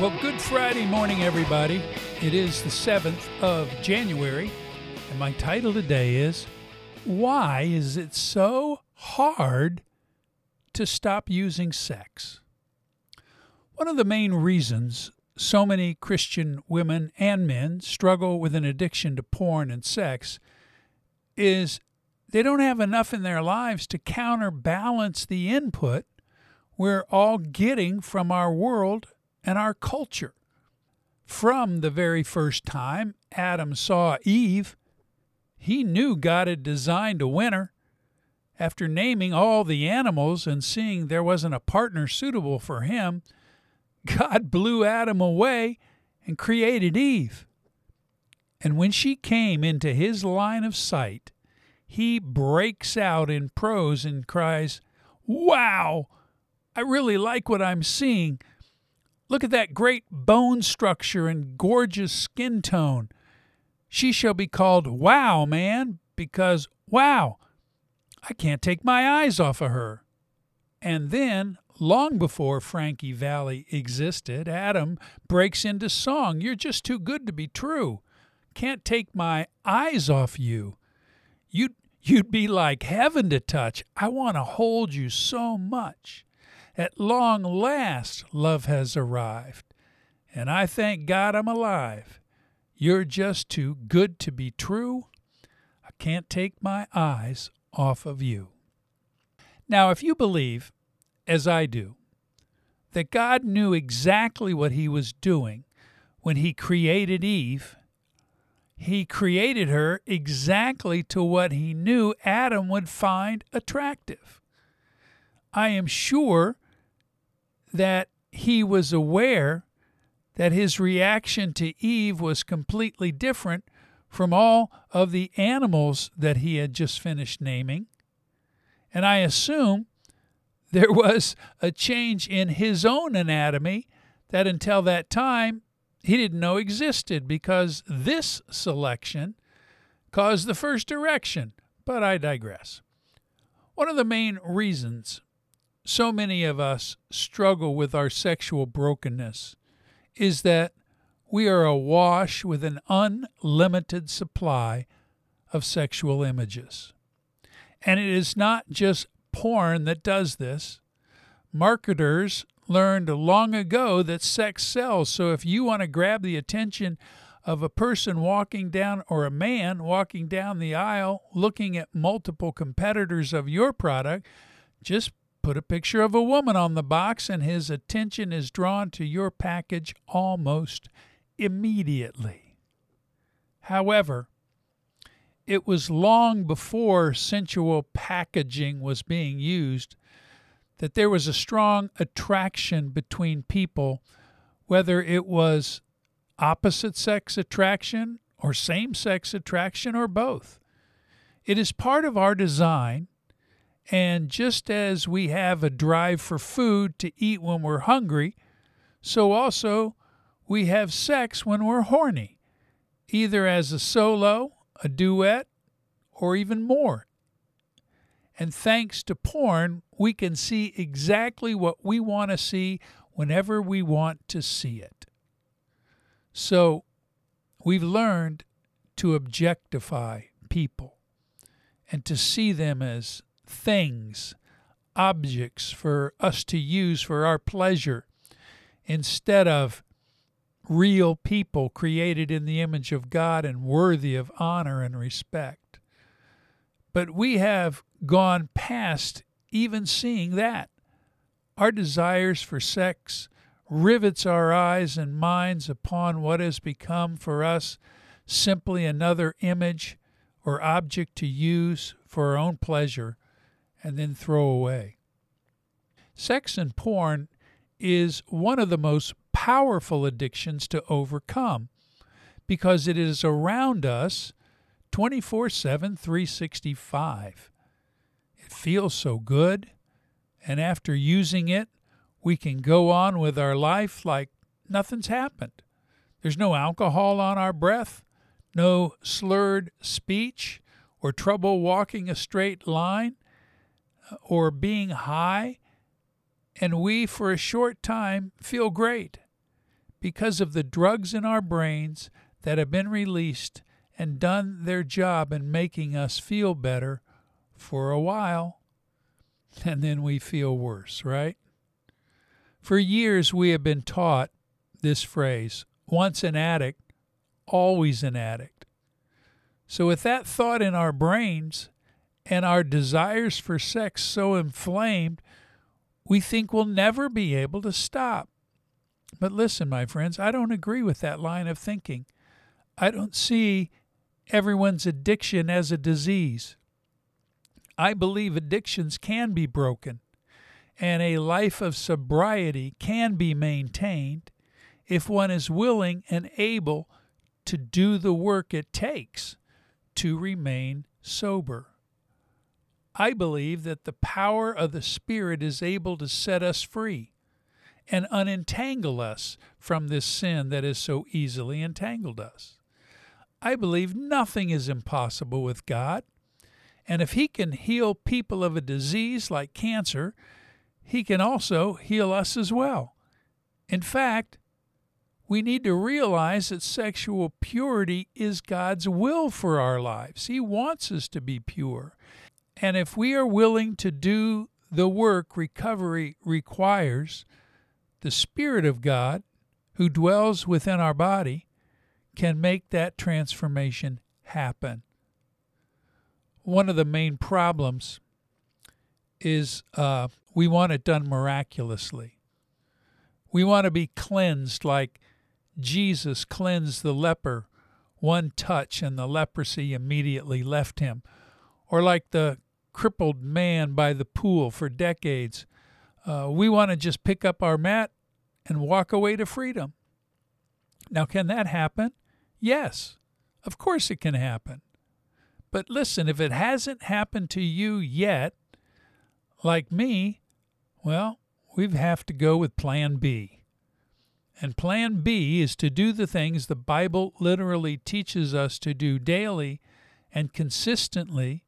Well, good Friday morning, everybody. It is the 7th of January, and my title today is Why is it so hard to stop using sex? One of the main reasons so many Christian women and men struggle with an addiction to porn and sex is they don't have enough in their lives to counterbalance the input we're all getting from our world and our culture. From the very first time Adam saw Eve, he knew God had designed a winner. After naming all the animals and seeing there wasn't a partner suitable for him, God blew Adam away and created Eve. And when she came into his line of sight, he breaks out in prose and cries, Wow! I really like what I'm seeing. Look at that great bone structure and gorgeous skin tone. She shall be called Wow Man because, wow, I can't take my eyes off of her. And then, long before Frankie Valli existed, Adam breaks into song. You're just too good to be true. Can't take my eyes off you. You'd, you'd be like heaven to touch. I want to hold you so much. At long last, love has arrived, and I thank God I'm alive. You're just too good to be true. I can't take my eyes off of you. Now, if you believe, as I do, that God knew exactly what he was doing when he created Eve, he created her exactly to what he knew Adam would find attractive. I am sure that he was aware that his reaction to Eve was completely different from all of the animals that he had just finished naming. And I assume there was a change in his own anatomy that until that time he didn't know existed because this selection caused the first erection. But I digress. One of the main reasons so many of us struggle with our sexual brokenness is that we are awash with an unlimited supply of sexual images. And it is not just porn that does this. Marketers learned long ago that sex sells. So if you want to grab the attention of a person walking down or a man walking down the aisle looking at multiple competitors of your product, just Put a picture of a woman on the box, and his attention is drawn to your package almost immediately. However, it was long before sensual packaging was being used that there was a strong attraction between people, whether it was opposite sex attraction or same sex attraction or both. It is part of our design and just as we have a drive for food to eat when we're hungry, so also we have sex when we're horny, either as a solo, a duet, or even more. And thanks to porn, we can see exactly what we want to see whenever we want to see it. So we've learned to objectify people and to see them as things, objects for us to use for our pleasure instead of real people created in the image of God and worthy of honor and respect. But we have gone past even seeing that. Our desires for sex rivets our eyes and minds upon what has become for us simply another image or object to use for our own pleasure and then throw away. Sex and porn is one of the most powerful addictions to overcome because it is around us 24 7, 365. It feels so good, and after using it, we can go on with our life like nothing's happened. There's no alcohol on our breath, no slurred speech, or trouble walking a straight line or being high, and we, for a short time, feel great. because of the drugs in our brains that have been released and done their job in making us feel better for a while, and then we feel worse, right? For years, we have been taught this phrase once an addict, always an addict. So, with that thought in our brains and our desires for sex so inflamed, we think we'll never be able to stop. But listen, my friends, I don't agree with that line of thinking. I don't see everyone's addiction as a disease. I believe addictions can be broken and a life of sobriety can be maintained if one is willing and able to do the work it takes to remain sober. I believe that the power of the Spirit is able to set us free and unentangle us from this sin that has so easily entangled us. I believe nothing is impossible with God, and if He can heal people of a disease like cancer, He can also heal us as well. In fact, we need to realize that sexual purity is God's will for our lives. He wants us to be pure. And if we are willing to do the work recovery requires, the Spirit of God, who dwells within our body, can make that transformation happen. One of the main problems is uh, we want it done miraculously. We want to be cleansed like Jesus cleansed the leper, one touch and the leprosy immediately left him. Or like the crippled man by the pool for decades. Uh, we want to just pick up our mat and walk away to freedom. Now, can that happen? Yes, of course it can happen. But listen, if it hasn't happened to you yet, like me, well, we have to go with plan B. And plan B is to do the things the Bible literally teaches us to do daily and consistently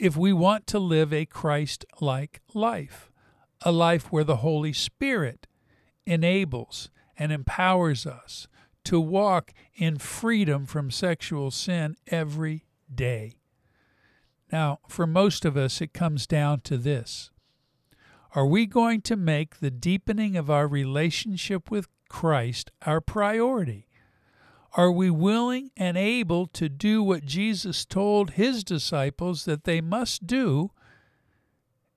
if we want to live a Christ like life, a life where the Holy Spirit enables and empowers us to walk in freedom from sexual sin every day. Now, for most of us, it comes down to this Are we going to make the deepening of our relationship with Christ our priority? Are we willing and able to do what Jesus told his disciples that they must do?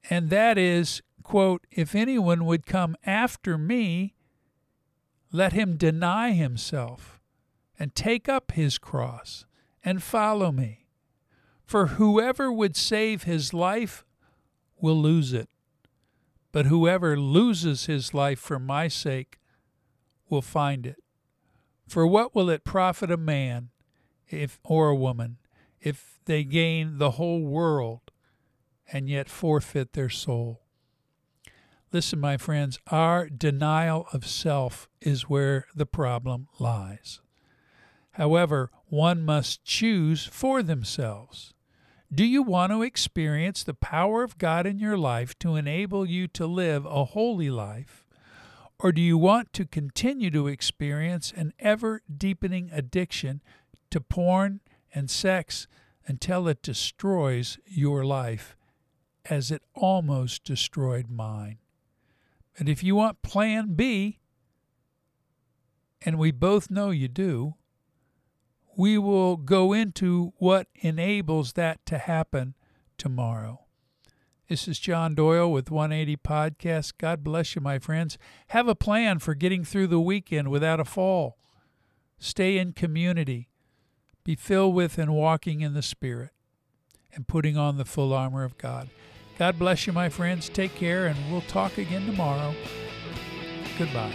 And that is, quote, if anyone would come after me, let him deny himself and take up his cross and follow me. For whoever would save his life will lose it, but whoever loses his life for my sake will find it. For what will it profit a man if or a woman if they gain the whole world and yet forfeit their soul? Listen, my friends, our denial of self is where the problem lies. However, one must choose for themselves. Do you want to experience the power of God in your life to enable you to live a holy life? Or do you want to continue to experience an ever deepening addiction to porn and sex until it destroys your life as it almost destroyed mine? And if you want plan B, and we both know you do, we will go into what enables that to happen tomorrow. This is John Doyle with 180 Podcast. God bless you, my friends. Have a plan for getting through the weekend without a fall. Stay in community. Be filled with and walking in the Spirit and putting on the full armor of God. God bless you, my friends. Take care, and we'll talk again tomorrow. Goodbye.